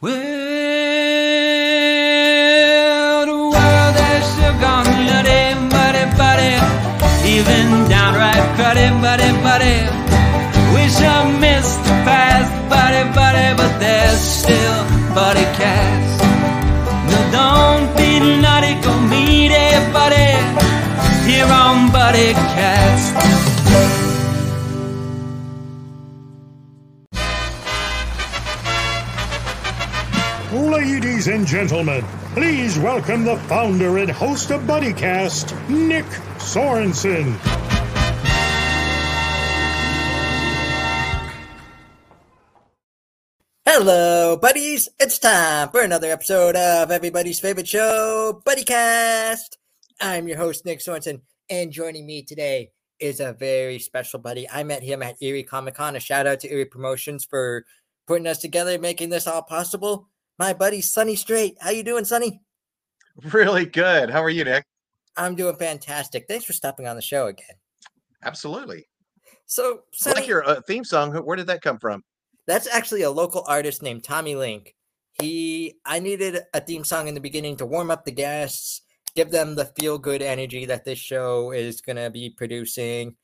Well, the world has still gone nutty, muddy, buddy, even downright cruddy, buddy, buddy. We shall miss the past, buddy, buddy, but there's still buddy cast. No, don't be nutty, go meet buddy here on Buddy Cast. And gentlemen, please welcome the founder and host of BuddyCast, Nick Sorensen. Hello, buddies! It's time for another episode of everybody's favorite show, BuddyCast. I'm your host, Nick Sorensen, and joining me today is a very special buddy. I met him at Erie Comic Con. A shout out to Erie Promotions for putting us together, making this all possible. My buddy, Sonny Strait. How you doing, Sonny? Really good. How are you, Nick? I'm doing fantastic. Thanks for stopping on the show again. Absolutely. So, I Sonny, like your uh, theme song. Where did that come from? That's actually a local artist named Tommy Link. He I needed a theme song in the beginning to warm up the guests, give them the feel good energy that this show is going to be producing.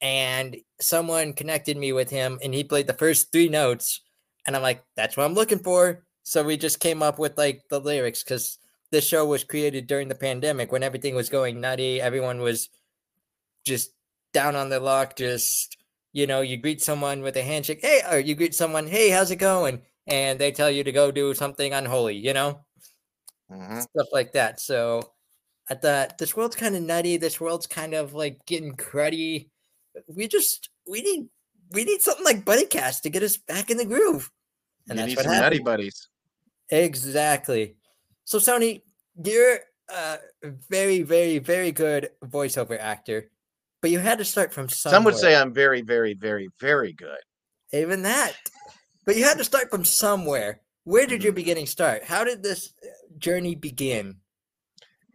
And someone connected me with him and he played the first 3 notes and I'm like that's what I'm looking for. So we just came up with like the lyrics cuz this show was created during the pandemic when everything was going nutty, everyone was just down on their luck, just you know, you greet someone with a handshake, hey, or you greet someone, hey, how's it going? And they tell you to go do something unholy, you know, Mhm. stuff like that. So I thought this world's kind of nutty. This world's kind of like getting cruddy. We just we need we need something like BuddyCast to get us back in the groove. And you that's need what some nutty buddies. Exactly. So Sonny, you're a very, very, very good voiceover actor, but you had to start from somewhere. Some would say I'm very, very, very, very good. Even that. But you had to start from somewhere. Where did your Mhm. beginning start? How did this uh, journey begin?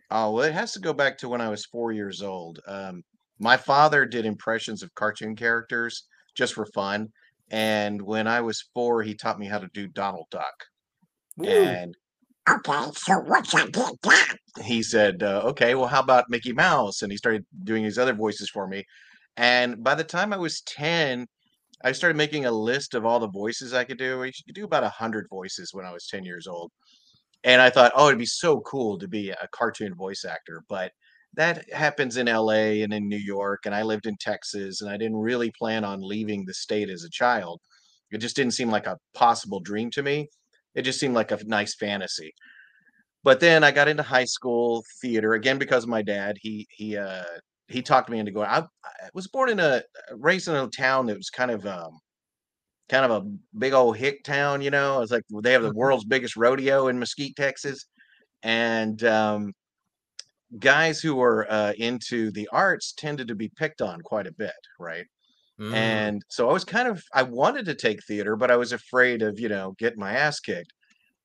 Oh, well, it has to go back to when I was four years old. Um, my father did impressions of cartoon characters just for fun. And when I was four, he taught me how to do Donald Duck. Ooh, And Okay, so once I get that, he said, uh, okay, well, how about Mickey Mouse? And he started doing his other voices for me. And by the time I was 10, I started making a list of all the voices I could do. I could do about 100 voices when I was 10 years old. And I thought, oh, it'd be so cool to be a cartoon voice actor. But that happens in LA and in New York. And I lived in Texas, and I didn't really plan on leaving the state as a child. It just didn't seem like a possible dream to me. It just seemed like a nice fantasy but then I got into high school theater again because of my dad. He he uh he talked me into going. I, I was born in a raised in a town that was kind of um kind of a big old hick town, you know. It's like they have the Mhm. world's biggest rodeo in Mesquite, Texas, and um guys who were uh, into the arts tended to be picked on quite a bit, right? Mm, And so I was kind of I wanted to take theater, but I was afraid of, you know, getting my ass kicked.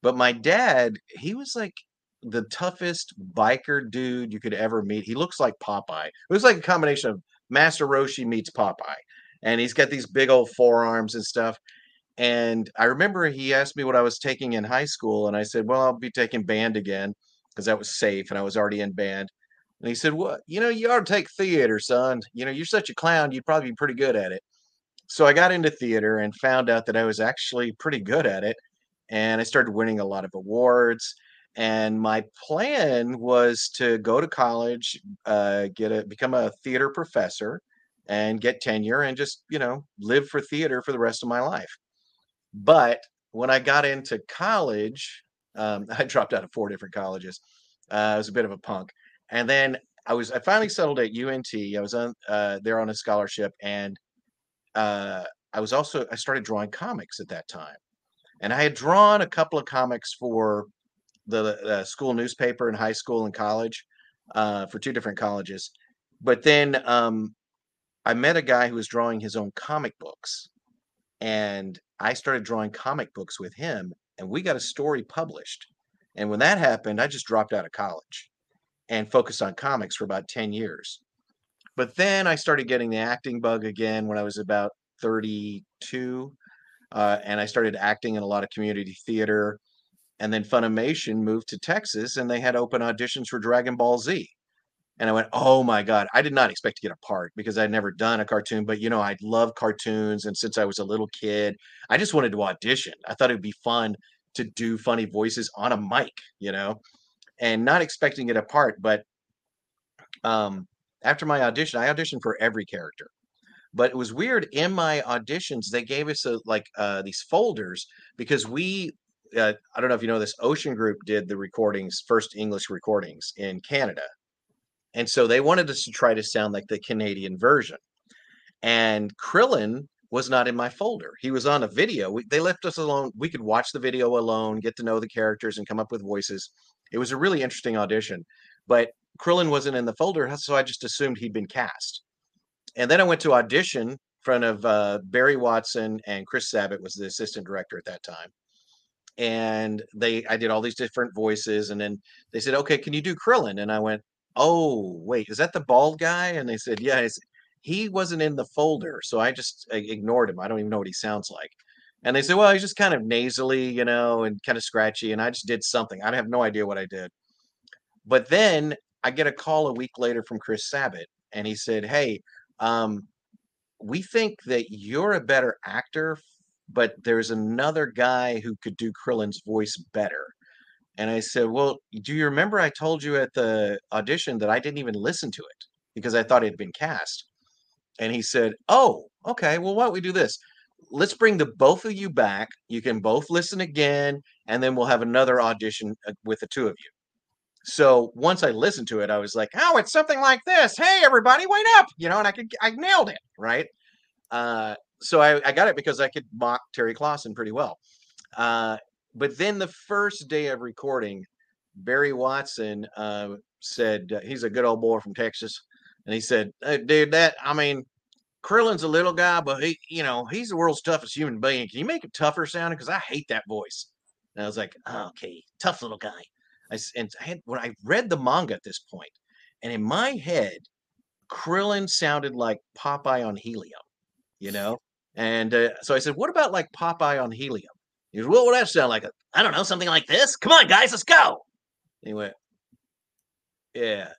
But my dad, he was like the toughest biker dude you could ever meet. He looks like Popeye. It was like a combination of Master Roshi meets Popeye. And he's got these big old forearms and stuff. And I remember he asked me what I was taking in high school, and I said, Well, I'll be taking band again because that was safe and I was already in band. And he said, Well, you know, you ought to take theater, son. You know, you're such a clown, you'd probably be pretty good at it. So I got into theater and found out that I was actually pretty good at it. And I started winning a lot of awards. And my plan was to go to college, uh, get a become a theater professor, and get tenure, and just you know live for theater for the rest of my life. But when I got into college, um, I dropped out of four different colleges. Uh, I was a bit of a punk, and then I was I finally settled at UNT. I was on uh, there on a scholarship, and uh, I was also I started drawing comics at that time, and I had drawn a couple of comics for the uh, school newspaper in high school and college uh, for two different colleges. But then um, I met a guy who was drawing his own comic books, and I started drawing comic books with him, and we got a story published. And when that happened, I just dropped out of college and focused on comics for about 10 years. But then I started getting the acting bug again when I was about 32. Uh, and I started acting in a lot of community theater. and then Funimation moved to Texas, and they had open auditions for Dragon Ball Z. And I went, oh my God. I did not expect to get a part because I'd never done a cartoon, but you know, I love cartoons. And since I was a little kid, I just wanted to audition. I thought it would be fun to do funny voices on a mic, you know, and not expecting it apart. But um, after my audition, I auditioned for every character. But it was weird in my auditions, they gave us a, like uh, these folders because we, uh, I don't know if you know this, Ocean Group did the recordings, first English recordings in Canada and so they wanted us to try to sound like the Canadian version. And Krillin was not in my folder. He was on a video. We, they left us alone. We could watch the video alone, get to know the characters, and come up with voices. It was a really interesting audition. But Krillin wasn't in the folder, so I just assumed he'd been cast. And then I went to audition in front of uh, Barry Watson and Chris Sabat was the assistant director at that time. And they, I did all these different voices, and then they said, "Okay, can you do Krillin?" And I went, oh wait is that the bald guy and they said yeah he wasn't in the folder so i just ignored him i don't even know what he sounds like and they said well he's just kind of nasally you know and kind of scratchy and i just did something i have no idea what i did but then i get a call a week later from chris sabat and he said hey um, we think that you're a better actor but there's another guy who could do krillin's voice better and I said, Well, do you remember I told you at the audition that I didn't even listen to it because I thought it had been cast? And he said, Oh, okay. Well, why don't we do this? Let's bring the both of you back. You can both listen again, and then we'll have another audition uh, with the two of you. So once I listened to it, I was like, "Oh, it's something like this. Hey, everybody, wait up!" You know, and I could, I nailed it, right? Uh, so I, I got it because I could mock Terry Klassen pretty well. Uh, but then the first day of recording, Barry Watson uh, said uh, he's a good old boy from Texas, and he said, hey, "Dude, that I mean, Krillin's a little guy, but he, you know, he's the world's toughest human being. Can you make it tougher sounding? Because I hate that voice." And I was like, oh, "Okay, tough little guy." I and I had when I read the manga at this point, and in my head, Krillin sounded like Popeye on helium, you know. And uh, so I said, "What about like Popeye on helium?" He goes, what would that sound like? I don't know, something like this. Come on, guys, let's go. Went, yeah,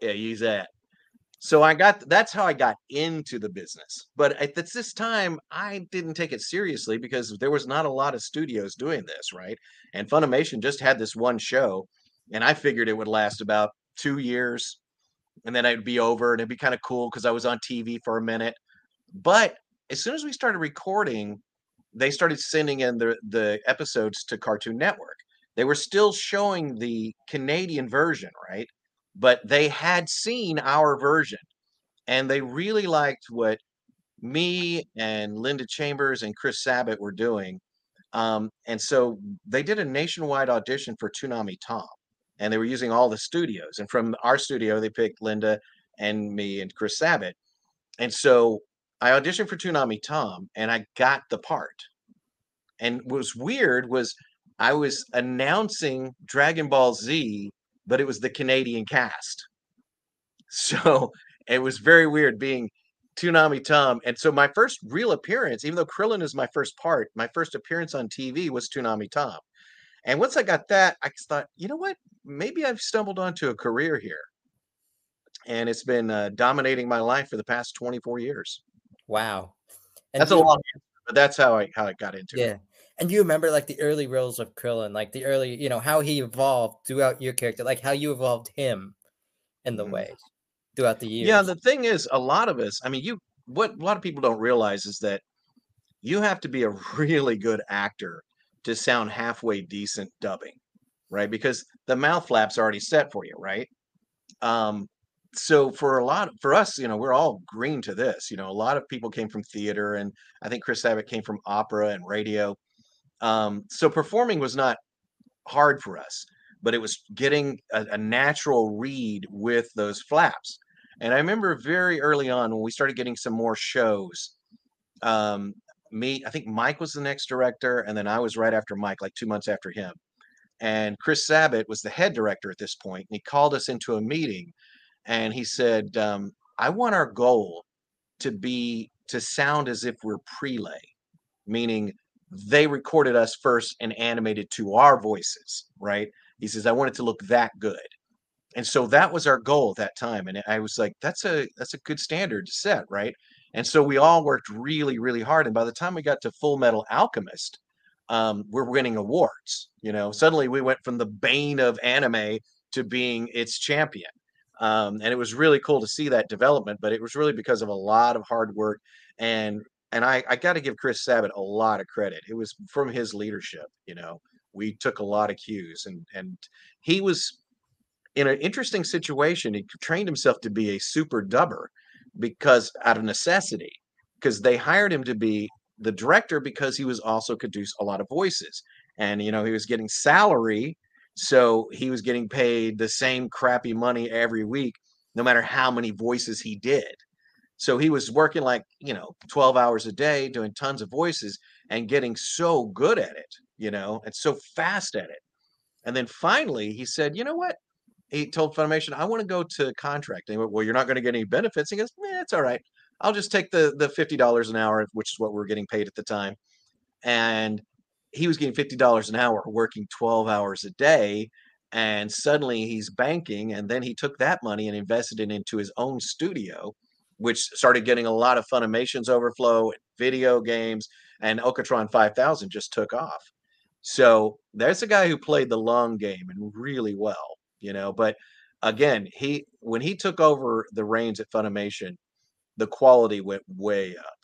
yeah, use that. So I got that's how I got into the business. But at this time, I didn't take it seriously because there was not a lot of studios doing this, right? And Funimation just had this one show, and I figured it would last about two years, and then I'd be over, and it'd be kind of cool because I was on TV for a minute. But as soon as we started recording, they started sending in the the episodes to Cartoon Network. They were still showing the Canadian version, right? But they had seen our version and they really liked what me and Linda Chambers and Chris Sabat were doing. Um, and so they did a nationwide audition for Toonami Tom, and they were using all the studios. And from our studio, they picked Linda and me and Chris Sabat. And so I auditioned for Toonami Tom and I got the part. And what was weird was I was announcing Dragon Ball Z, but it was the Canadian cast. So it was very weird being Toonami Tom. And so my first real appearance, even though Krillin is my first part, my first appearance on TV was Toonami Tom. And once I got that, I thought, you know what? Maybe I've stumbled onto a career here. And it's been uh, dominating my life for the past 24 years. Wow. And that's a long answer, but that's how I how I got into yeah. it. And you remember like the early roles of Krillin, like the early, you know, how he evolved throughout your character, like how you evolved him in the mm. ways throughout the years. Yeah, the thing is, a lot of us, I mean, you what a lot of people don't realize is that you have to be a really good actor to sound halfway decent dubbing, right? Because the mouth flaps already set for you, right? Um, so for a lot for us you know we're all green to this you know a lot of people came from theater and i think chris sabat came from opera and radio um, so performing was not hard for us but it was getting a, a natural read with those flaps. And i remember very early on when we started getting some more shows um, me i think mike was the next director and then i was right after mike like two months after him. And chris sabat was the head director at this point and he called us into a meeting and he said, um, "I want our goal to be to sound as if we're prelay, meaning they recorded us first and animated to our voices, right? He says, I want it to look that good. And so that was our goal at that time. And I was like, that's a that's a good standard to set, right? And so we all worked really, really hard. And by the time we got to Full Metal Alchemist, um, we're winning awards. You know, suddenly we went from the bane of anime to being its champion. Um, and it was really cool to see that development, but it was really because of a lot of hard work and and I, I got to give Chris Sabat a lot of credit. It was from his leadership. You know, we took a lot of cues, and and he was in an interesting situation. He trained himself to be a super dubber because out of necessity, because they hired him to be the director because he was also could do a lot of voices, and you know he was getting salary, so he was getting paid the same crappy money every week, no matter how many voices he did. So he was working like, you know, 12 hours a day, doing tons of voices and getting so good at it, you know, and so fast at it. And then finally he said, you know what? He told Funimation, I want to go to contract. And he went, well, you're not going to get any benefits. He goes, eh, it's all right. I'll just take the the $50 an hour, which is what we are getting paid at the time. And he was getting $50 an hour working 12 hours a day and suddenly he's banking and then he took that money and invested it into his own studio which started getting a lot of Funimation's overflow, video games, and Okratron 5000 just took off. So there's a guy who played the long game and really well, you know. But again, he when he took over the reins at Funimation, the quality went way up.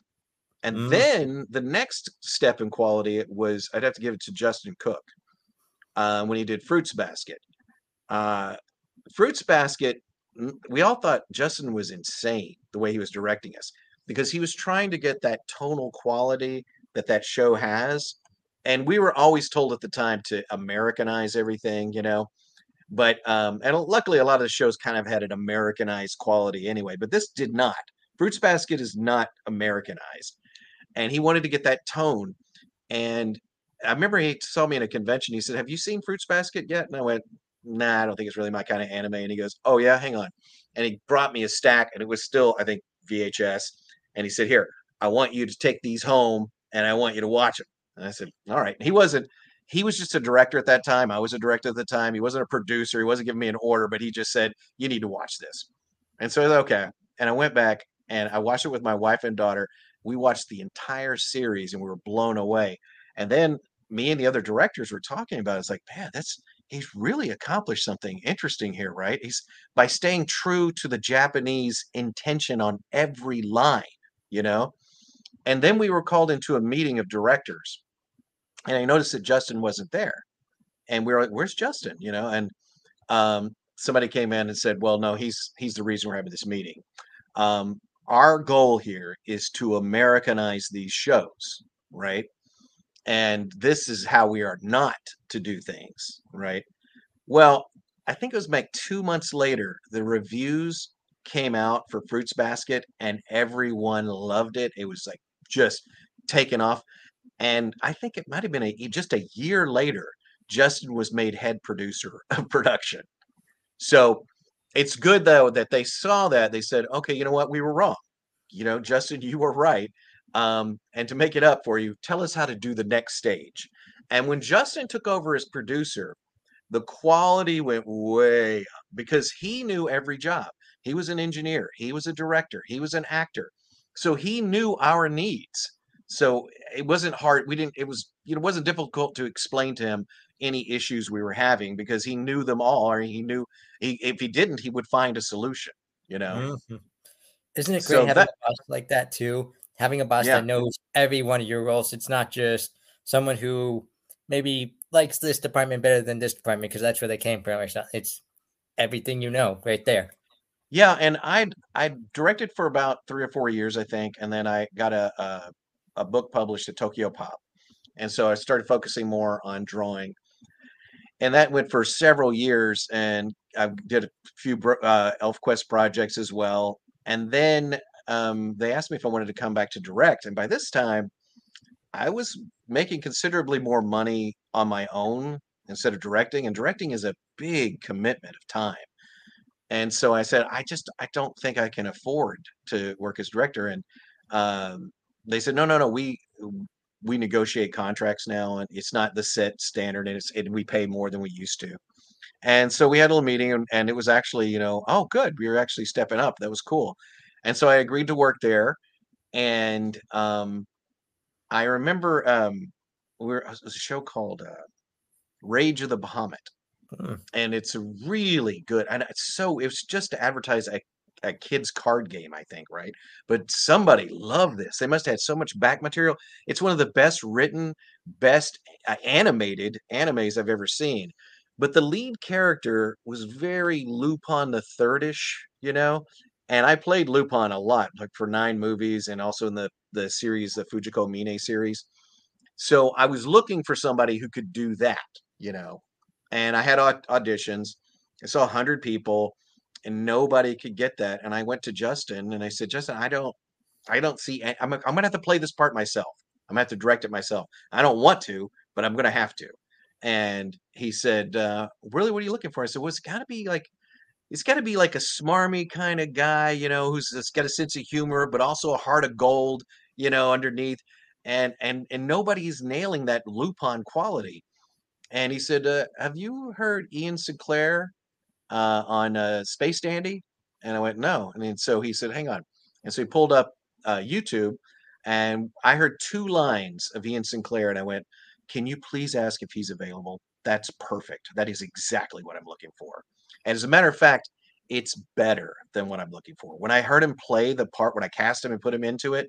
And mm. then the next step in quality was I'd have to give it to Justin Cook uh, when he did Fruits Basket. Uh, Fruits Basket we all thought Justin was insane the way he was directing us because he was trying to get that tonal quality that that show has. And we were always told at the time to americanize everything you know? But um and luckily a lot of the shows kind of had an americanized quality anyway but this did not. Fruits basket is not americanized. And he wanted to get that tone. And i remember he saw me in a convention. He said have you seen fruits basket yet? And i went nah, I don't think it's really my kind of anime. And he goes, oh yeah, hang on. And he brought me a stack, and it was still, I think, VHS. And he said, here, I want you to take these home, and I want you to watch them. And I said, all right. He wasn't. He was just a director at that time. I was a director at the time. He wasn't a producer. He wasn't giving me an order, but he just said, you need to watch this. And so I okay. And I went back and I watched it with my wife and daughter. We watched the entire series and we were blown away. And then me and the other directors were talking about it. It's like, man, that's he's really accomplished something interesting here, right? He's by staying true to the Japanese intention on every line, you know. And then we were called into a meeting of directors, and I noticed that Justin wasn't there, and we were like, "Where's Justin?" You know, and um, somebody came in and said, "Well, no, he's he's the reason we're having this meeting. Um, our goal here is to Americanize these shows, right? And this is how we are not to do things, right? Well, I think it was like two months later, the reviews came out for Fruits Basket, and everyone loved it. It was like just taken off. And I think it might have been a just a year later, Justin was made head producer of production. So it's good though that they saw that. They said, okay, you know what? We were wrong. You know, Justin, you were right. Um, and to make it up for you, tell us how to do the next stage. And when Justin took over as producer, the quality went way up because he knew every job. He was an engineer, he was a director, he was an actor. So he knew our needs. So it wasn't hard. We didn't, it was, you know, it wasn't difficult to explain to him any issues we were having because he knew them all, or he knew he, if he didn't, he would find a solution, you know. Mm-hmm. Isn't it great so having that, a boss like that too? Having a boss yeah. that knows every one of your roles. It's not just someone who maybe likes this department better than this department because that's where they came from. It's, not, it's everything you know right there. Yeah, and I I directed for about three or four years, I think, and then I got a a, a book published at Tokyo Pop, and so I started focusing more on drawing, and that went for several years. And I did a few uh, ElfQuest projects as well, and then um, they asked me if I wanted to come back to direct. And by this time, I was making considerably more money on my own instead of directing. And directing is a big commitment of time. And so I said, I just, I don't think I can afford to work as director. And um, they said, no, no, no, we, we negotiate contracts now, and it's not the set standard, and it's and we pay more than we used to. And so we had a little meeting, and, and it was actually, you know, oh, good, we were actually stepping up. That was cool. And so I agreed to work there, and um, I remember um, we were it was a show called uh, Rage of the Bahamut, Hmm. and it's really good. And it's so it was just to advertise a, a kids card game, I think, right? But somebody loved this. They must have had so much back material. It's one of the best written, best uh, animated animes I've ever seen. But the lead character was very Lupin the Third-ish, you know. And I played Lupin a lot, like for nine movies, and also in the the series, the Fujiko Mine series. So I was looking for somebody who could do that, you know. And I had aud- auditions. I saw a hundred people, and nobody could get that. And I went to Justin and I said, Justin, I don't, I don't see. a- I'm, I'm gonna have to play this part myself. I'm gonna have to direct it myself. I don't want to, but I'm gonna have to. And he said, uh, "Really, what are you looking for?" I said, "Well, it's got to be like." It's got to be like a smarmy kind of guy, you know, who's just got a sense of humor, but also a heart of gold, you know, underneath. And and and nobody's nailing that Lupin quality. And he said, uh, "Have you heard Ian Sinclair uh, on uh, Space Dandy?" And I went, "No." And then so he said, "Hang on." And so he pulled up uh, YouTube, and I heard two lines of Ian Sinclair, and I went, "Can you please ask if he's available?" That's perfect. That is exactly what I'm looking for. And as a matter of fact, it's better than what I'm looking for. When I heard him play the part, when I cast him and put him into it,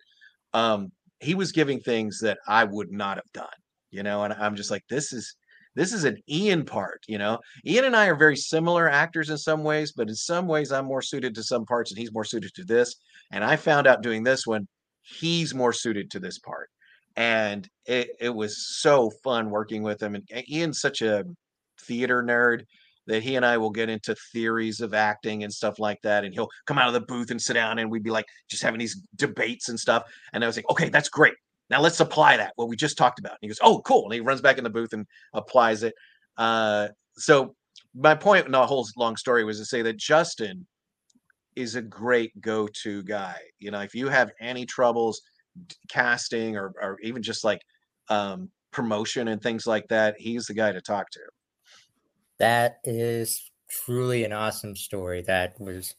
um, he was giving things that I would not have done, you know. And I'm just like, this is this is an Ian part, you know. Ian and I are very similar actors in some ways, but in some ways, I'm more suited to some parts, and he's more suited to this. And I found out doing this one, he's more suited to this part, and it it was so fun working with him. And Ian's such a theater nerd that he and I will get into theories of acting and stuff like that. And he'll come out of the booth and sit down, and we'd be like just having these debates and stuff. And I was like, okay, that's great. Now let's apply that what we just talked about. And he goes, oh, cool. And he runs back in the booth and applies it. Uh, so my point in the whole long story was to say that Justin is a great go-to guy. You know, if you have any troubles casting or, or even just like um, promotion and things like that, he's the guy to talk to. That is truly an awesome story. That was,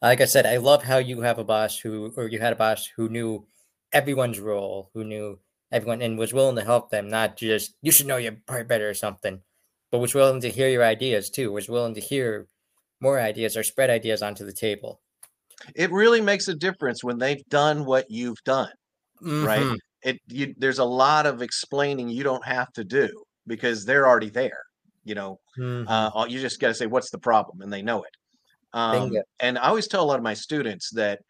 like I said, I love how you have a boss who, or you had a boss who knew everyone's role, who knew everyone and was willing to help them, not just, you should know your part better or something, but was willing to hear your ideas too, was willing to hear more ideas or spread ideas onto the table. It really makes a difference when they've done what you've done. Right? Mhm. It you there's a lot of explaining you don't have to do because they're already there. You know, Mhm. uh, you just got to say what's the problem, and they know it. Um, and I always tell a lot of my students that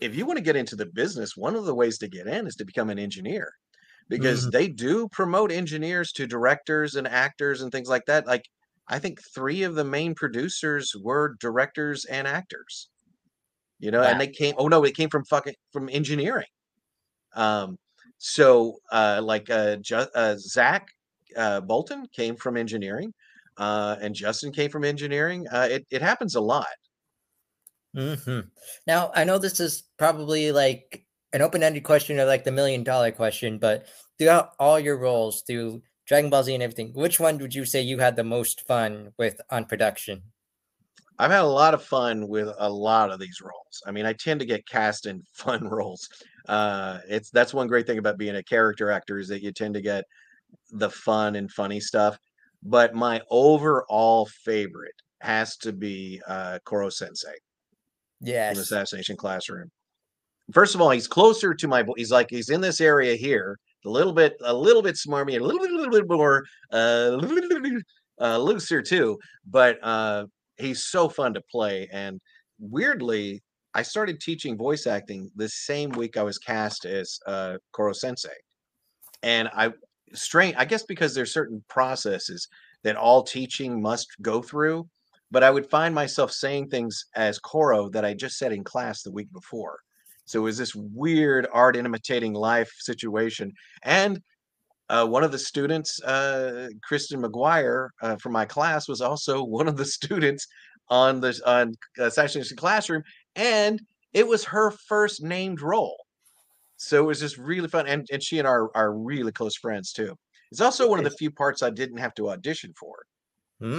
if you want to get into the business, one of the ways to get in is to become an engineer because Mhm. they do promote engineers to directors and actors and things like that. Like I think three of the main producers were directors and actors. You know, Wow. and they came. Oh no, it came from fucking from engineering. Um, so uh, like uh, Ju- uh, Zach uh, Bolton came from engineering, uh, and Justin came from engineering. Uh, it it happens a lot. hmm Now, I know this is probably like an open-ended question or like the million dollar question, but throughout all your roles through Dragon Ball Z and everything, which one would you say you had the most fun with on production? I've had a lot of fun with a lot of these roles. I mean, I tend to get cast in fun roles. Uh, it's that's one great thing about being a character actor is that you tend to get the fun and funny stuff. But my overall favorite has to be uh, Koro Sensei from Yes. Assassination Classroom. First of all, he's closer to my. He's like he's in this area here, a little bit, a little bit smarmy, a little bit, a little bit more uh, uh, looser too. But uh, he's so fun to play, and weirdly, I started teaching voice acting the same week I was cast as uh, Koro Sensei, and I strange. I guess because there's certain processes that all teaching must go through but I would find myself saying things as Koro that I just said in class the week before. So it was this weird art imitating life situation. And uh, one of the students, uh, Kristen McGuire uh, from my class, was also one of the students on the on Assassination Classroom, and it was her first named role. So it was just really fun, and and she and I are are really close friends too. It's also one of the few parts I didn't have to audition for.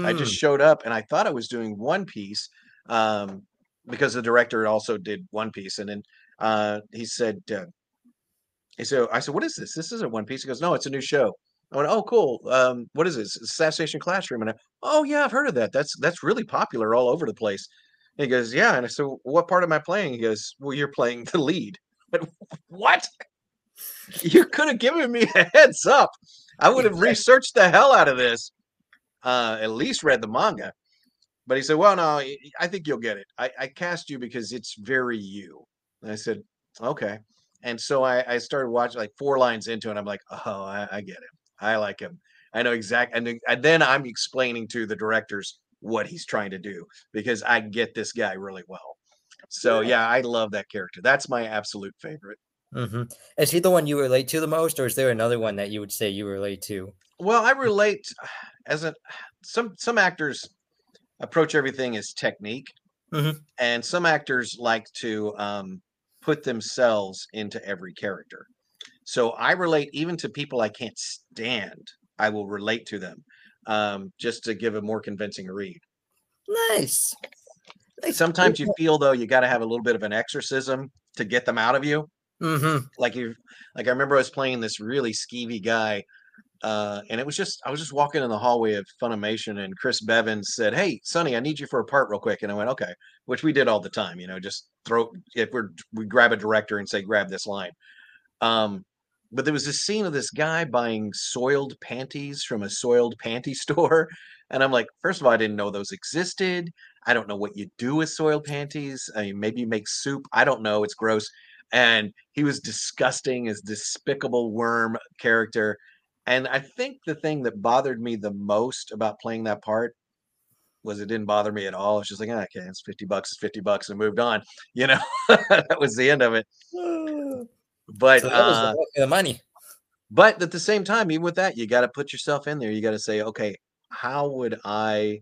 I just Mm, showed up and I thought I was doing One Piece um, because the director also did One Piece, and then uh, he said, uh, he said, I said, what is this? This isn't One Piece. He goes, no, it's a new show. I went, oh, cool. Um, what is this? Assassination Classroom. And I, oh yeah, I've heard of that. That's that's really popular all over the place. He goes, yeah. And I said, what part am I playing? He goes, well, you're playing the lead. But what? You could have given me a heads up. I would have researched the hell out of this. Uh, at least read the manga. But he said, "Well, no, I I think you'll get it. I, I cast you because it's very you." And I said, "Okay." And so I, I started watching like four lines into it. I'm like, "Oh, I, I get him. I like him. I know exactly." And, and then I'm explaining to the directors what he's trying to do because I get this guy really well. So yeah, I love that character. That's my absolute favorite. hmm Is he the one you relate to the most, or is there another one that you would say you relate to? Well, I relate as a some some actors approach everything as technique, Mhm. and some actors like to um, put themselves into every character. So I relate even to people I can't stand. I will relate to them um, just to give a more convincing read. Nice. Nice. Sometimes you feel though you got to have a little bit of an exorcism to get them out of you. Mm-hmm. like you like I remember I was playing this really skeevy guy uh and it was just I was just walking in the hallway of Funimation and Chris Bevins said, "Hey, Sonny, I need you for a part real quick." And I went, "Okay," which we did all the time, you know, just throw if we're we grab a director and say, "Grab this line." Um but there was this scene of this guy buying soiled panties from a soiled panty store. And I'm like, first of all, I didn't know those existed. I don't know what you do with soiled panties. I mean, maybe you make soup. I don't know. It's gross. And he was disgusting as despicable worm character. And I think the thing that bothered me the most about playing that part was it didn't bother me at all. It's just like, "Ah, okay, it's 50 bucks, it's 50 bucks, and moved on. You know, that was the end of it. But So uh, the money. but at the same time, even with that, you got to put yourself in there. You got to say, okay, how would I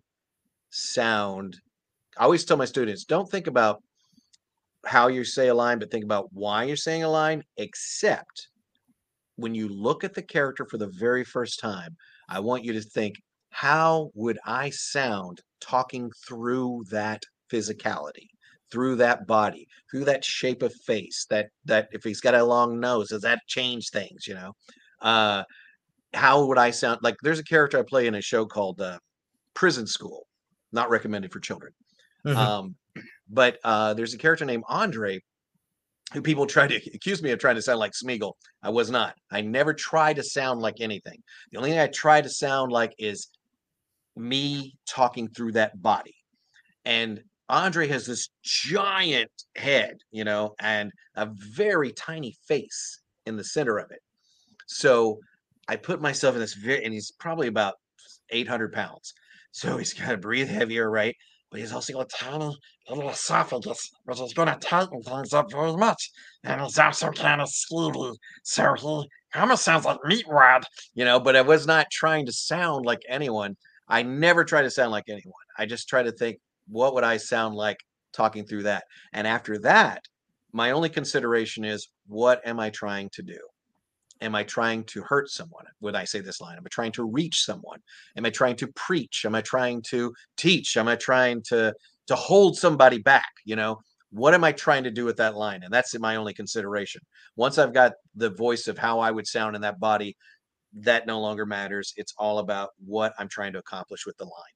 sound? I always tell my students, don't think about how you say a line, but think about why you're saying a line, except when you look at the character for the very first time, I want you to think, how would I sound talking through that physicality, through that body, through that shape of face, that that if he's got a long nose, does that change things, you know? Uh how would I sound like there's a character I play in a show called uh, Prison School, not recommended for children. Mhm. Um, but uh, there's a character named Andre who people try to accuse me of trying to sound like Smeagol. I was not. I never tried to sound like anything. The only thing I try to sound like is me talking through that body. And Andre has this giant head, you know, and a very tiny face in the center of it. So I put myself in this very, and he's probably about 800 pounds. So he's got to breathe heavier, right? But he's also got a tiny little esophagus, which is going to tighten things up very much. And he's also kind of skinny. So he almost sounds like Meatwad, you know, but I was not trying to sound like anyone. I never try to sound like anyone. I just try to think, what would I sound like talking through that? And after that, my only consideration is, what am I trying to do? Am I trying to hurt someone when I say this line? Am I trying to reach someone? Am I trying to preach? Am I trying to teach? Am I trying to to hold somebody back? You know, what am I trying to do with that line? And that's my only consideration. Once I've got the voice of how I would sound in that body, that no longer matters. It's all about what I'm trying to accomplish with the line.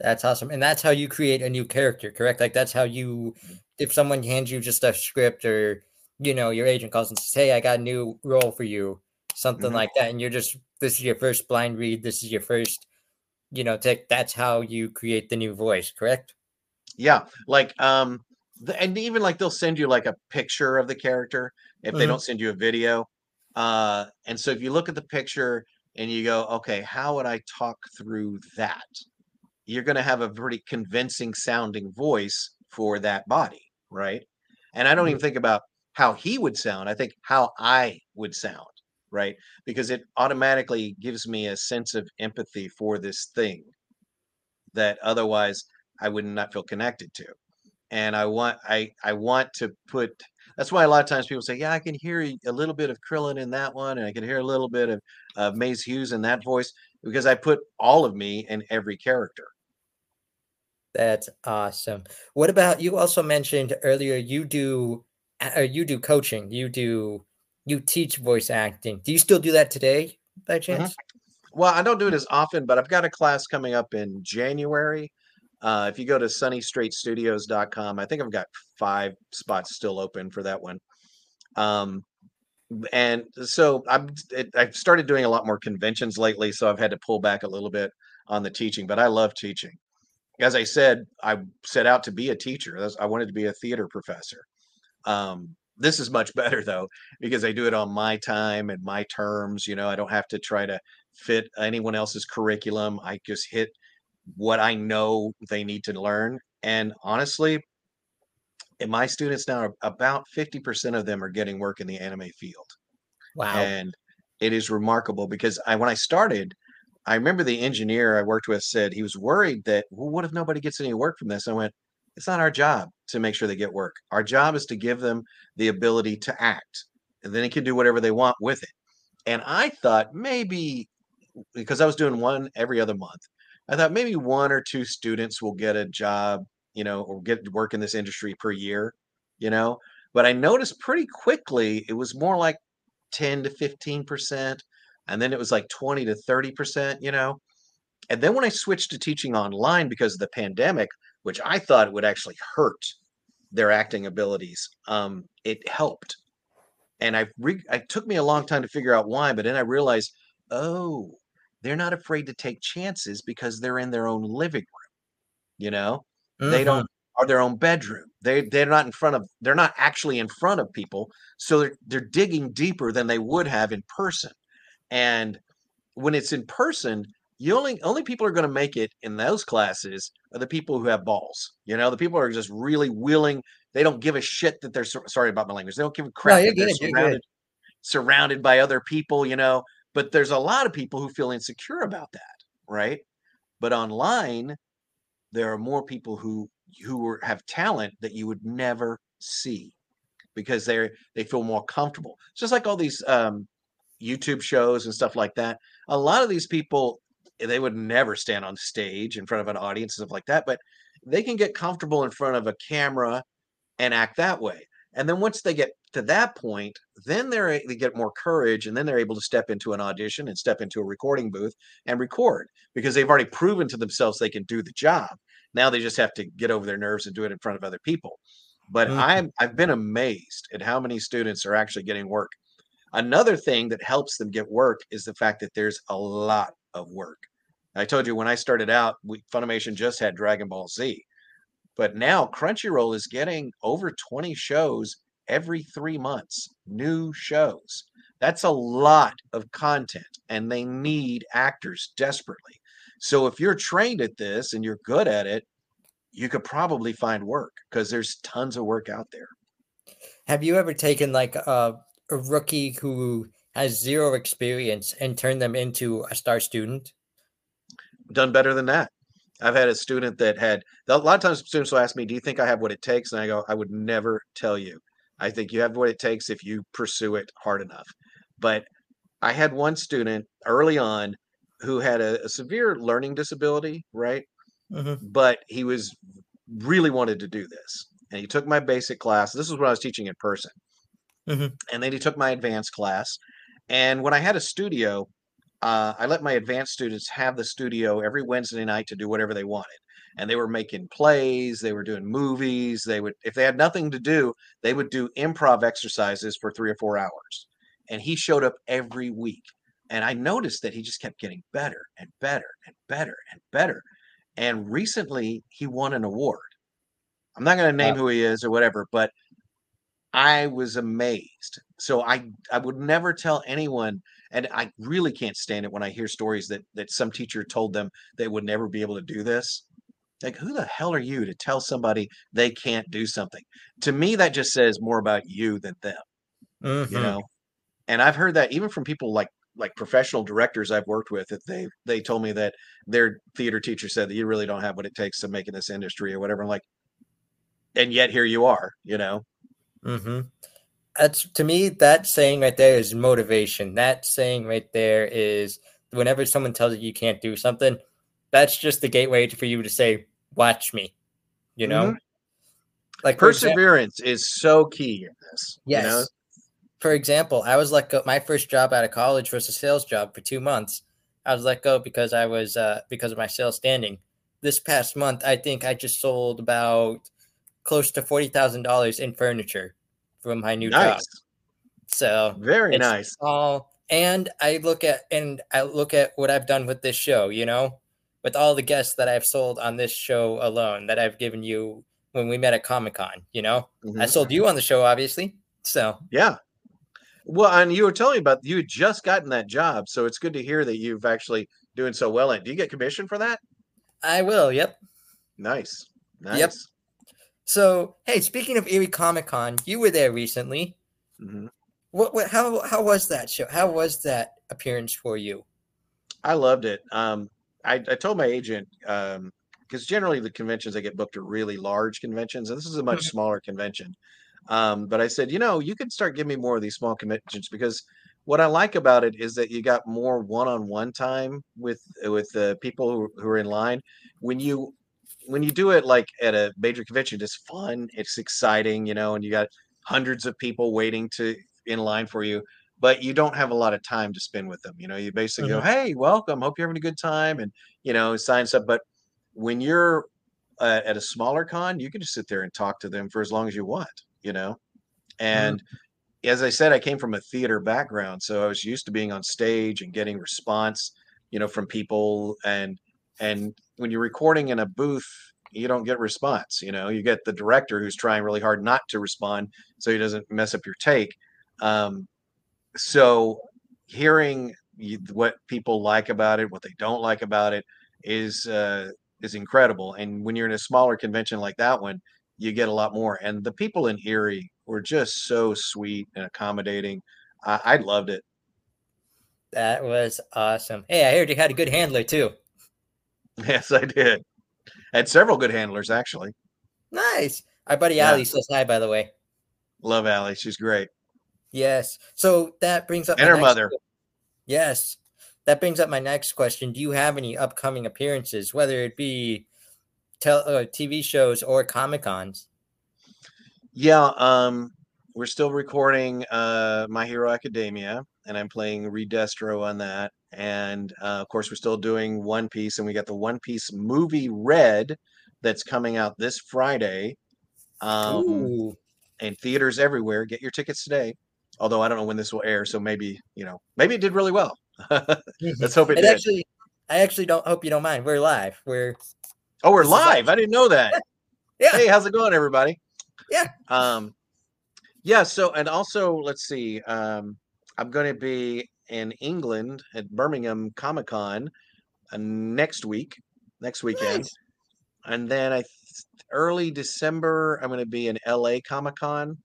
That's awesome. And that's how you create a new character, correct? Like that's how you if someone hands you just a script or you know, your agent calls and says, Hey, I got a new role for you, something Mhm. like that, and you're just this is your first blind read, this is your first, you know, take that's how you create the new voice, correct? Yeah, like um the, and even like they'll send you like a picture of the character if they Mhm. don't send you a video. Uh and so if you look at the picture and you go, "Okay, how would I talk through that?" You're going to have a pretty convincing sounding voice for that body, right? And I don't even mm-hmm. think about how he would sound. I think how I would sound, right? Because it automatically gives me a sense of empathy for this thing that otherwise I would not feel connected to. and I want I I want to put. That's why a lot of times people say, "Yeah, I can hear a little bit of Krillin in that one, and I can hear a little bit of of Maes Hughes in that voice," because I put all of me in every character. That's awesome. What about you? Also mentioned earlier you do uh, you do coaching. You do you teach voice acting. Do you still do that today by chance? Well, I don't do it as often, but I've got a class coming up in January. Uh, if you go to sunnystraightstudios.com, I think I've got five spots still open for that one. Um, and so it, I've started doing a lot more conventions lately, so I've had to pull back a little bit on the teaching, but I love teaching. As I said, I set out to be a teacher. I wanted to be a theater professor. Um, this is much better though because I do it on my time and my terms. You know, I don't have to try to fit anyone else's curriculum. I just hit what I know they need to learn. And honestly, and my students now, about 50% of them are getting work in the anime field. Wow. And it is remarkable because I when I started, I remember the engineer I worked with said he was worried that, well, what if nobody gets any work from this? I went, it's not our job to make sure they get work. Our job is to give them the ability to act, and then they can do whatever they want with it. And I thought maybe because I was doing one every other month, I thought maybe one or two students will get a job, you know, or get to work in this industry per year, you know. But I noticed pretty quickly it was more like 10 to 15%, and then it was like 20 to 30%, you know. And then when I switched to teaching online because of the pandemic, which I thought would actually hurt their acting abilities, um, it helped. And I re- it took me a long time to figure out why, but then I realized, oh, they're not afraid to take chances because they're in their own living room. You know, they don't uh-huh. are their own bedroom. They they're not in front of they're not actually in front of people, so they're they're digging deeper than they would have in person. And when it's in person, you only only people are going to make it in those classes are the people who have balls. You know, the people are just really willing. They don't give a shit that they're sorry about my language. They don't give a crap you're that they're good. surrounded surrounded by other people. You know, but there's a lot of people who feel insecure about that, right? But online, there are more people who who have talent that you would never see because they're they feel more comfortable. It's just like all these um, YouTube shows and stuff like that. A lot of these people they would never stand on stage in front of an audience and stuff like that, but they can get comfortable in front of a camera and act that way. And then once they get to that point, then they're they get more courage, and then they're able to step into an audition and step into a recording booth and record because they've already proven to themselves they can do the job. Now they just have to get over their nerves and do it in front of other people. But Mhm. I'm I've been amazed at how many students are actually getting work. Another thing that helps them get work is the fact that there's a lot of work. I told you when I started out, we, Funimation just had Dragon Ball Z, but now Crunchyroll is getting over 20 shows every three months, new shows. That's a lot of content, and they need actors desperately. So if you're trained at this and you're good at it, you could probably find work because there's tons of work out there. Have you ever taken like a, a rookie who has zero experience and turned them into a star student? done better than that. I've had a student that had a lot of times students will ask me, "Do you think I have what it takes?" And I go, "I would never tell you. I think you have what it takes if you pursue it hard enough." But I had one student early on who had a, a severe learning disability, right? Mhm. But he was really wanted to do this, and he took my basic class. This is when I was teaching in person, Mhm. and then he took my advanced class. And when I had a studio, uh, I let my advanced students have the studio every Wednesday night to do whatever they wanted. And they were making plays, they were doing movies. They would, if they had nothing to do, they would do improv exercises for three or four hours. And he showed up every week. And I noticed that he just kept getting better and better and better and better. And recently he won an award. I'm not going to name who he is or whatever, but I was amazed. So I I would never tell anyone, and I really can't stand it when I hear stories that that some teacher told them they would never be able to do this. Like, who the hell are you to tell somebody they can't do something? To me, that just says more about you than them, you Mhm. know. And I've heard that even from people like like professional directors I've worked with, that they they told me that their theater teacher said that you really don't have what it takes to make in this industry or whatever. I'm like, and yet here you are. You know. Mm-hmm. That's to me that saying right there is motivation. That saying right there is whenever someone tells you you can't do something, that's just the gateway for you to say, "Watch me," you know. Mhm. Like Perseverance is so key in this. Yes. You know? For example, I was let go. My first job out of college was a sales job for two months. I was let go because I was uh, because of my sales standing. This past month, I think I just sold about close to forty thousand dollars in furniture from my new job. So Very nice. all and I look at and I look at what I've done with this show, you know, with all the guests that I've sold on this show alone that I've given you when we met at Comic Con, you know. I Mhm. sold you on the show, obviously. So Yeah. Well, and you were telling me about you had just gotten that job, so it's good to hear that you've actually doing so well. And do you get commission for that? I will, yep. Nice. Nice. Yep. So hey, speaking of Erie Comic Con, you were there recently. Mhm. What, what how how was that show? How was that appearance for you? I loved it. Um, I, I told my agent because generally the conventions I get booked are really large conventions, and this is a much Mhm. smaller convention. Um, but I said, you know, you could start giving me more of these small conventions because what I like about it is that you got more one-on-one time with with the people who, who are in line. When you when you do it like at a major convention, it's fun, it's exciting, you know, and you got hundreds of people waiting to in line for you but you don't have a lot of time to spend with them. You know, you basically go, "Hey, welcome. Hope you're having a good time," and you know, sign stuff. But when you're uh, at a smaller con, you can just sit there and talk to them for as long as you want. You know, and as I said, I came from a theater background, so I was used to being on stage and getting response, you know, from people. And and when you're recording in a booth, you don't get response. You know, you get the director who's trying really hard not to respond, so he doesn't mess up your take. Um, so hearing you, what people like about it, what they don't like about it, is uh, is incredible. And when you're in a smaller convention like that one, you get a lot more. And the people in Erie were just so sweet and accommodating. I, I loved it. That was awesome. Hey, I heard you had a good handler too. Yes, I did. I had several good handlers actually. Nice. Our buddy Yeah. Ali says hi, by the way. Love Allie. She's great. Yes. So that brings up And her mother. que- Yes. That brings up my next question. Do you have any upcoming appearances, whether it be tel- uh, TV shows or Comic Cons? Yeah, um, we're still recording uh, My Hero Academia, and I'm playing Redestro on that. And uh, of course, we're still doing One Piece, and we got the One Piece movie Red that's coming out this Friday. Um, Ooh. and theaters everywhere. Get your tickets today. Although I don't know when this will air, so maybe you know, maybe it did really well. Let's hope it did. actually, I actually don't hope you don't mind. We're live. We're oh, we're live. I didn't know that. yeah. hey how's it going everybody Yeah. um yeah so and also let's see um i'm going to be in england at birmingham comic con uh, next week next weekend Nice. and then i th- early december i'm going to be in la comic con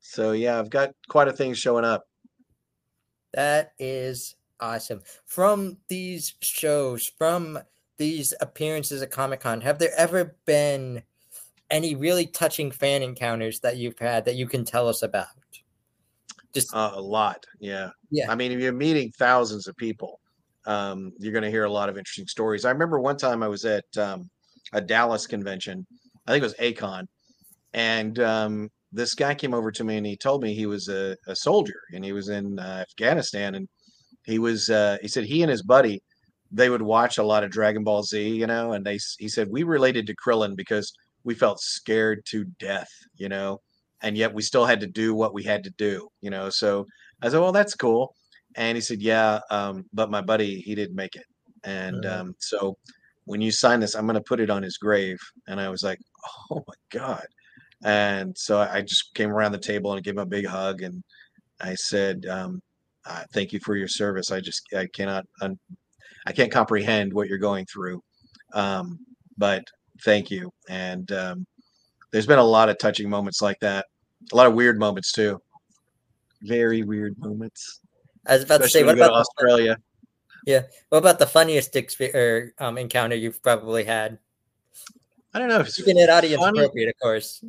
so yeah i've got quite a thing showing up That is awesome. From these shows, from these appearances at Comic Con, have there ever been any really touching fan encounters that you've had that you can tell us about? Just uh, a lot yeah. Yeah. i mean if you're meeting thousands of people um, you're going to hear a lot of interesting stories. I remember one time i was at um, a dallas convention i think it was A-Kon and um, this guy came over to me and he told me he was a, a soldier and he was in uh, afghanistan and he was uh, he said he and his buddy they would watch a lot of dragon ball z you know and they he said we related to krillin because we felt scared to death you know and yet we still had to do what we had to do, you know. So I said, "Well, that's cool." And he said, "Yeah, um, but my buddy, he didn't make it." And Mhm. um, so when you sign this, I'm going to put it on his grave. And I was like, "Oh my god!" And so I just came around the table and gave him a big hug, and I said, um, uh, "Thank you for your service. I just I cannot un- I can't comprehend what you're going through, um, but thank you." And um, there's been a lot of touching moments like that a lot of weird moments too. Very weird moments. I was about to say, what when you go to about, the, yeah. what about the funniest exp- or, um, encounter you've probably had? I don't know if it's Keeping it audience funny. appropriate, of course.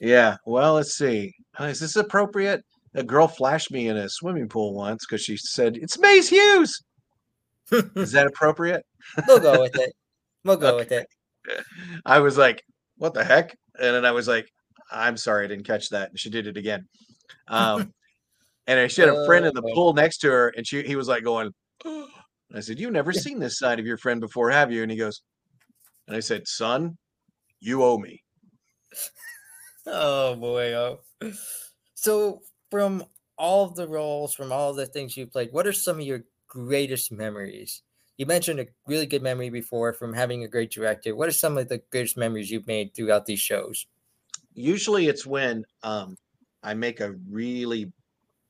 Yeah. Well, let's see. Uh, Is this appropriate? A girl flashed me in a swimming pool once because she said, It's Maes Hughes. Is that appropriate? we'll go with it. We'll go with it. I was like, What the heck? And then I was like, I'm sorry, I didn't catch that. And she did it again. Um, and I- she had a friend in the Oh. pool next to her, and she he was like going, and I said, You've never seen this side of your friend before, have you? And he goes, and I said, Son, you owe me. Oh boy. Oh. So from all of the roles, from all of the things you played, what are some of your greatest memories? You mentioned a really good memory before from having a great director. What are some of the greatest memories you've made throughout these shows? Usually it's when um I make a really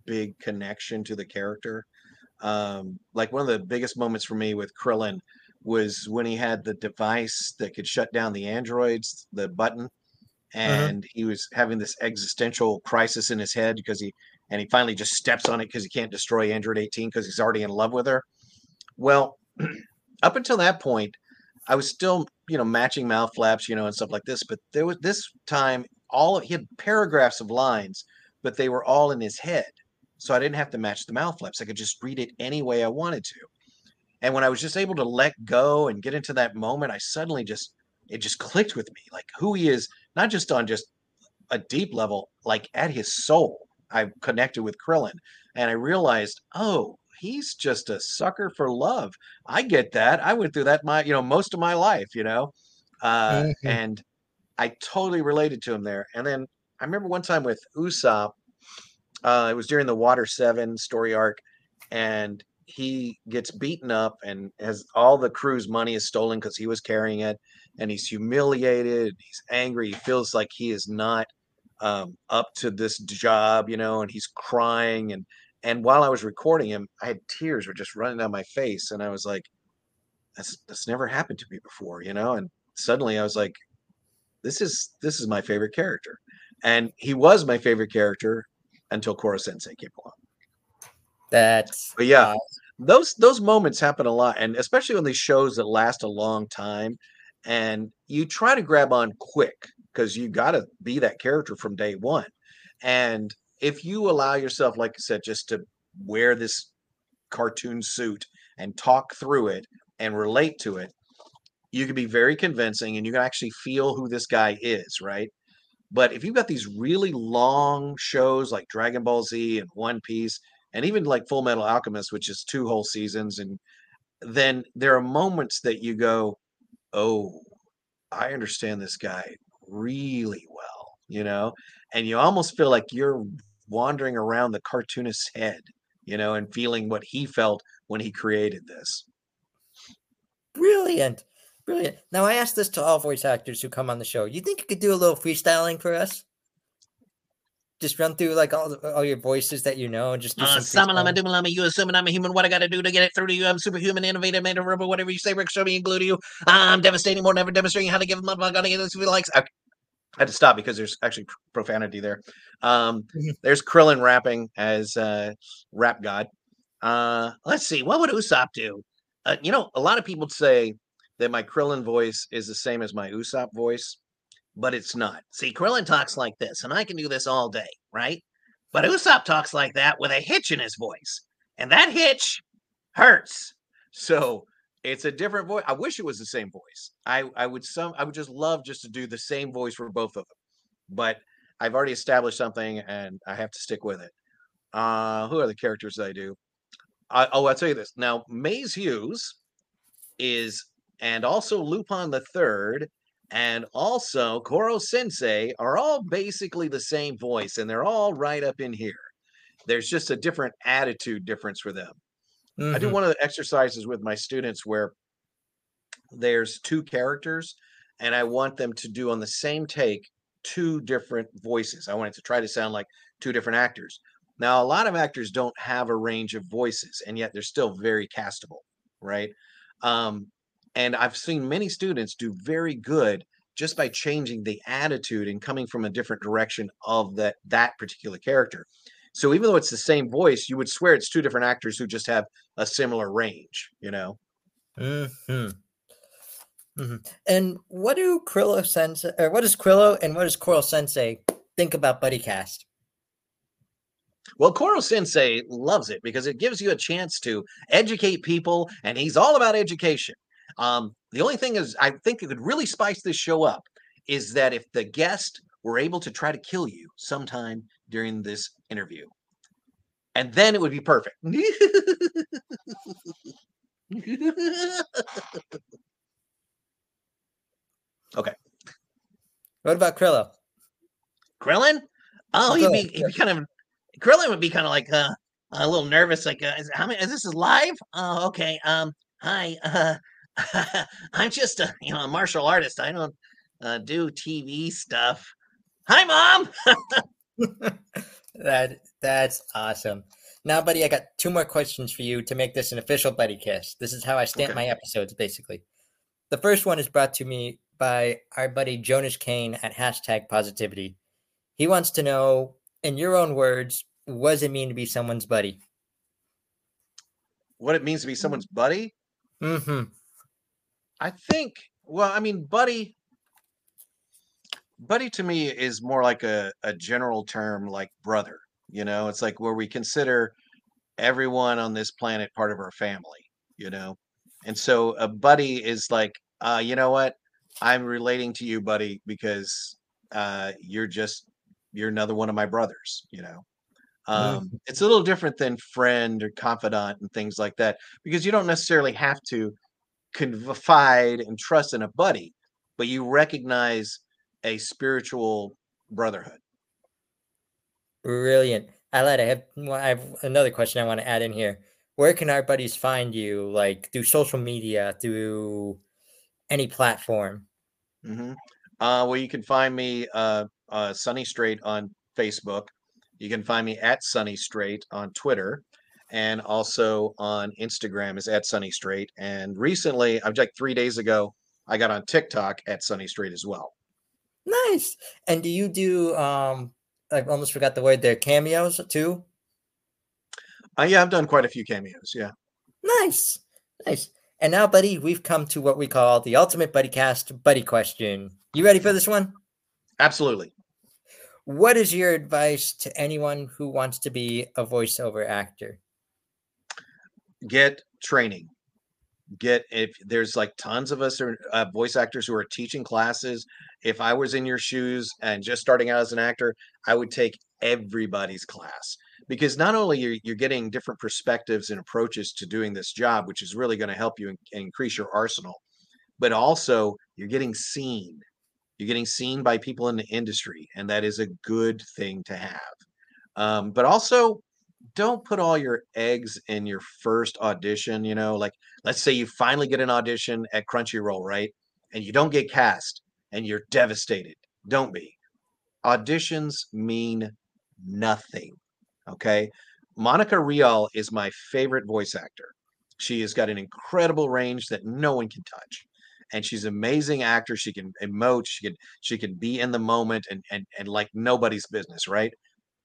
big connection to the character. Um like one of the biggest moments for me with Krillin was when he had the device that could shut down the androids, the button, and he was having this existential crisis in his head because he and he finally just steps on it because he can't destroy Android 18 because he's already in love with her. Well, up until that point, I was still, you know, matching mouth flaps, you know, and stuff like this. But there was this time, all of, he had paragraphs of lines, but they were all in his head, so I didn't have to match the mouth flaps. I could just read it any way I wanted to. And when I was just able to let go and get into that moment, I suddenly just it just clicked with me, like who he is, not just on just a deep level, like at his soul. I connected with Krillin, and I realized, oh, he's just a sucker for love. I get that. I went through that my, you know, most of my life, you know, uh, Mhm. and I totally related to him there. And then I remember one time with Usopp, uh, it was during the Water Seven story arc, and he gets beaten up and has all the crew's money is stolen because he was carrying it, and he's humiliated. And he's angry. He feels like he is not um, up to this job, you know, and he's crying. And and while I was recording him, I had tears were just running down my face, and I was like, "That's that's never happened to me before," you know. And suddenly I was like, "This is this is my favorite character," and he was my favorite character until Koro Sensei came along. That's But yeah, those those moments happen a lot, and especially on these shows that last a long time, and you try to grab on quick because you got to be that character from day one. And if you allow yourself, like I said, just to wear this cartoon suit and talk through it and relate to it, you can be very convincing, and you can actually feel who this guy is, right? But if you've got these really long shows like Dragon Ball Z and One Piece, and even like Full Metal Alchemist, which is two whole seasons, and then there are moments that you go, "Oh, I understand this guy really well," you know, and you almost feel like you're wandering around the cartoonist's head, you know, and feeling what he felt when he created this. brilliant. Brilliant. Now I ask this to all voice actors who come on the show. You think you could do a little freestyling for us? Just run through like all the, all your voices that you know and just do Uh, some Samalama freestyling? Dumalama, you assuming I'm a human. What I gotta do to get it through to you? I'm superhuman, innovative, made of rubber, whatever you say, Rick, show me and glue to you. I'm devastating, more than ever demonstrating how to give them a motherfucker gotta get this if he likes. I had to stop because there's actually profanity there. Um, Mhm. there's Krillin rapping as uh, rap god. Uh, Let's see, what would Usopp do? uh, you know, a lot of people say that my Krillin voice is the same as my Usopp voice, but it's not. See, Krillin talks like this, and I can do this all day, right? But Usopp talks like that with a hitch in his voice. And that hitch hurts. So it's a different voice. I wish it was the same voice. I I would some I would just love just to do the same voice for both of them, but I've already established something and I have to stick with it. Uh, who are the characters I do? I, oh, I'll tell you this. Now, Maes Hughes is, and also Lupin the Third, and also Koro Sensei are all basically the same voice, and they're all right up in here. There's just a different attitude difference for them. I do Mhm. one of the exercises with my students where there's two characters and I want them to do on the same take two different voices. I want it to try to sound like two different actors. Now, a lot of actors don't have a range of voices and yet they're still very castable, right? Um, and I've seen many students do very good just by changing the attitude and coming from a different direction of that that particular character. So even though it's the same voice, you would swear it's two different actors who just have a similar range, you know. Mhm. And what do Krillo Sensei, or what does Krillo and what does Koro Sensei think about Buddy Cast? Well, Koro Sensei loves it because it gives you a chance to educate people, and he's all about education. Um, the only thing is, I think it could really spice this show up is that if the guest were able to try to kill you sometime during this interview, and then it would be perfect. okay, What about Krillo? Krillin. Oh, he'd be, he'd be kind of Krillin would be kind of like uh, a little nervous. Like, uh, is, how many? Is this is live? Oh, okay. Um, hi. Uh, I'm just a you know a martial artist. I don't uh, do TV stuff. Hi, mom. That that's awesome. Now, buddy, I got two more questions for you to make this an official buddy cast. This is how I stamp Okay. my episodes, basically. The first one is brought to me by our buddy Jonas Kane at hashtag positivity. He wants to know, in your own words, what does it mean to be someone's buddy? What it means to be someone's buddy? Mm-hmm. I think. Well, I mean, buddy. Buddy to me is more like a, a general term like brother. You know, it's like where we consider everyone on this planet part of our family, you know? And so a buddy is like, uh, you know what? I'm relating to you, buddy, because uh, you're just you're another one of my brothers, you know. Um, it's a little different than friend or confidant and things like that because you don't necessarily have to confide and trust in a buddy, but you recognize a spiritual brotherhood. Brilliant. Aled, I have I have another question I want to add in here. Where can our buddies find you? Like through social media, through any platform? hmm Uh, well, you can find me uh, uh, Sonny Strait on Facebook. You can find me at Sonny Strait on Twitter, and also on Instagram is at Sonny Strait. And recently, I'm like three days ago, I got on TikTok at Sonny Strait as well. Nice. And do you do um I almost forgot the word there, cameos too? Uh, yeah, I've done quite a few cameos. Yeah. Nice. Nice. And now, buddy, we've come to what we call the ultimate buddy cast buddy question. You ready for this one? Absolutely. What is your advice to anyone who wants to be a voiceover actor? Get training. Get if there's like tons of us are uh, voice actors who are teaching classes. If I was in your shoes and just starting out as an actor, I would take everybody's class because not only you're, you're getting different perspectives and approaches to doing this job, which is really going to help you in- increase your arsenal, but also you're getting seen. You're getting seen by people in the industry, and that is a good thing to have. Um, but also, don't put all your eggs in your first audition. You know, like let's say you finally get an audition at Crunchyroll, right? And you don't get cast and you're devastated. Don't be. Auditions mean nothing. Okay. Monica Rial is my favorite voice actor. She has got an incredible range that no one can touch. And she's an amazing actor. She can emote, she can she can be in the moment and and and like nobody's business, right?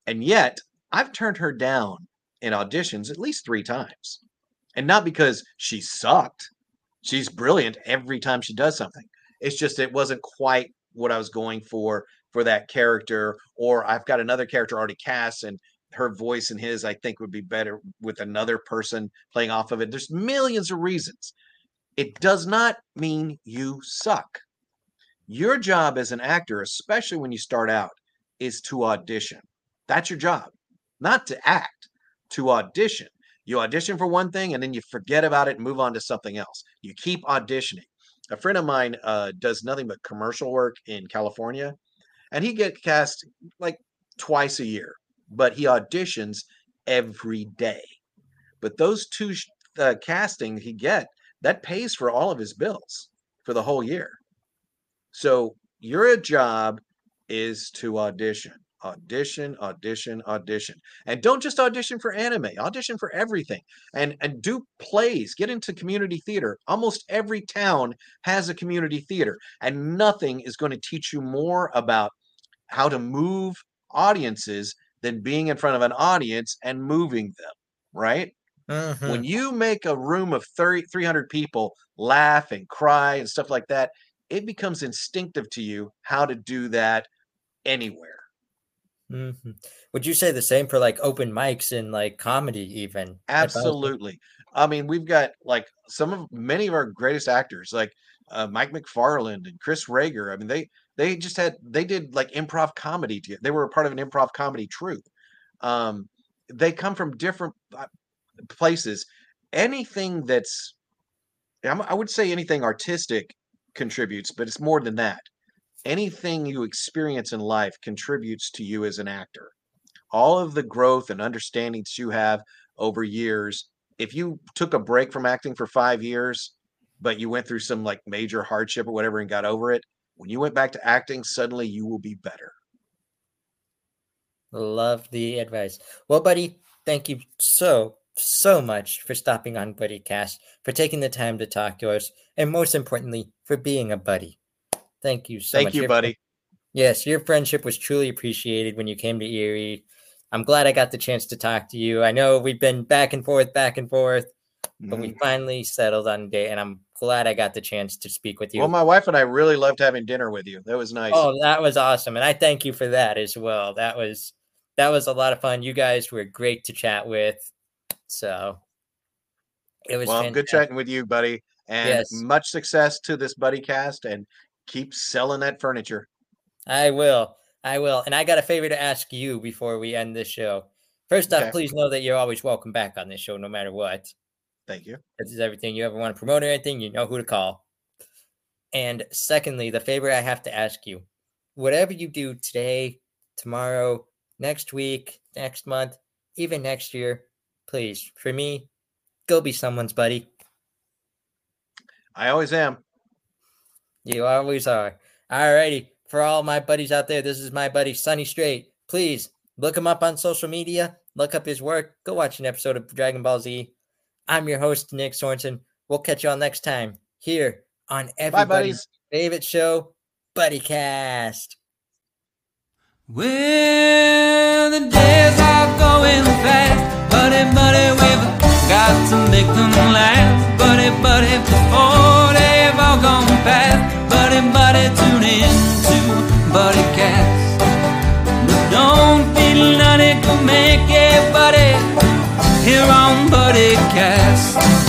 And yet I've turned her down in auditions at least three times. And not because she sucked. She's brilliant every time she does something. It's just it wasn't quite what I was going for for that character, or I've got another character already cast and her voice and his I think would be better with another person playing off of it. There's millions of reasons. It does not mean you suck. Your job as an actor, especially when you start out, is to audition. That's your job, not to act, to audition. You audition for one thing and then you forget about it and move on to something else. You keep auditioning. A friend of mine uh, does nothing but commercial work in California, and he gets cast like twice a year, but he auditions every day. But those two uh, casting he get that pays for all of his bills for the whole year. So your job is to audition, audition, audition, audition, and don't just audition for anime. Audition for everything, and and do plays. Get into community theater. Almost every town has a community theater, and nothing is going to teach you more about how to move audiences than being in front of an audience and moving them. Right? Mhm. When you make a room of 30, 300 people laugh and cry and stuff like that, it becomes instinctive to you how to do that anywhere. Mhm. Would you say the same for like open mics and like comedy, even? Absolutely. I mean, we've got like some of many of our greatest actors, like uh, Mike McFarland and Chris Rager. I mean, they they just had they did like improv comedy. together. They were a part of an improv comedy troupe. Um, they come from different uh, places. Anything that's I would say anything artistic contributes, but it's more than that. Anything you experience in life contributes to you as an actor. All of the growth and understandings you have over years. If you took a break from acting for five years, but you went through some like major hardship or whatever and got over it, when you went back to acting, suddenly you will be better. Love the advice. Well, buddy, thank you so, so much for stopping on BuddyCast, for taking the time to talk to us, and most importantly, for being a buddy. Thank you so much. Thank you, Your- buddy. Yes, your friendship was truly appreciated when you came to Erie. I'm glad I got the chance to talk to you. I know we've been back and forth, back and forth, but we Mhm. finally settled on a date, and I'm glad I got the chance to speak with you. Well, my wife and I really loved having dinner with you. That was nice. Oh, that was awesome, and I thank you for that as well. That was that was a lot of fun. You guys were great to chat with, so it was well, good chatting with you, buddy. And Yes. much success to this buddy cast and keep selling that furniture. I will, I will, and I got a favor to ask you before we end this show. First off, Okay. please know that you're always welcome back on this show, no matter what. Thank you. This is everything you ever want to promote or anything, you know who to call. And secondly, the favor I have to ask you whatever you do today, tomorrow, next week, next month, even next year, please, for me, go be someone's buddy. I always am. You always are. Alrighty. For all my buddies out there, this is my buddy Sonny Strait. Please look him up on social media, look up his work, go watch an episode of Dragon Ball Z. I'm your host, Nick Sorensen. We'll catch y'all next time here on everybody's buddies. favorite show, BuddyCast. Well, the days are going fast, buddy, buddy, we've got to make them last, buddy, buddy, before they've all gone past, everybody tune in to Buddy Cast. But don't be naughty, go make everybody here on Buddy Cast.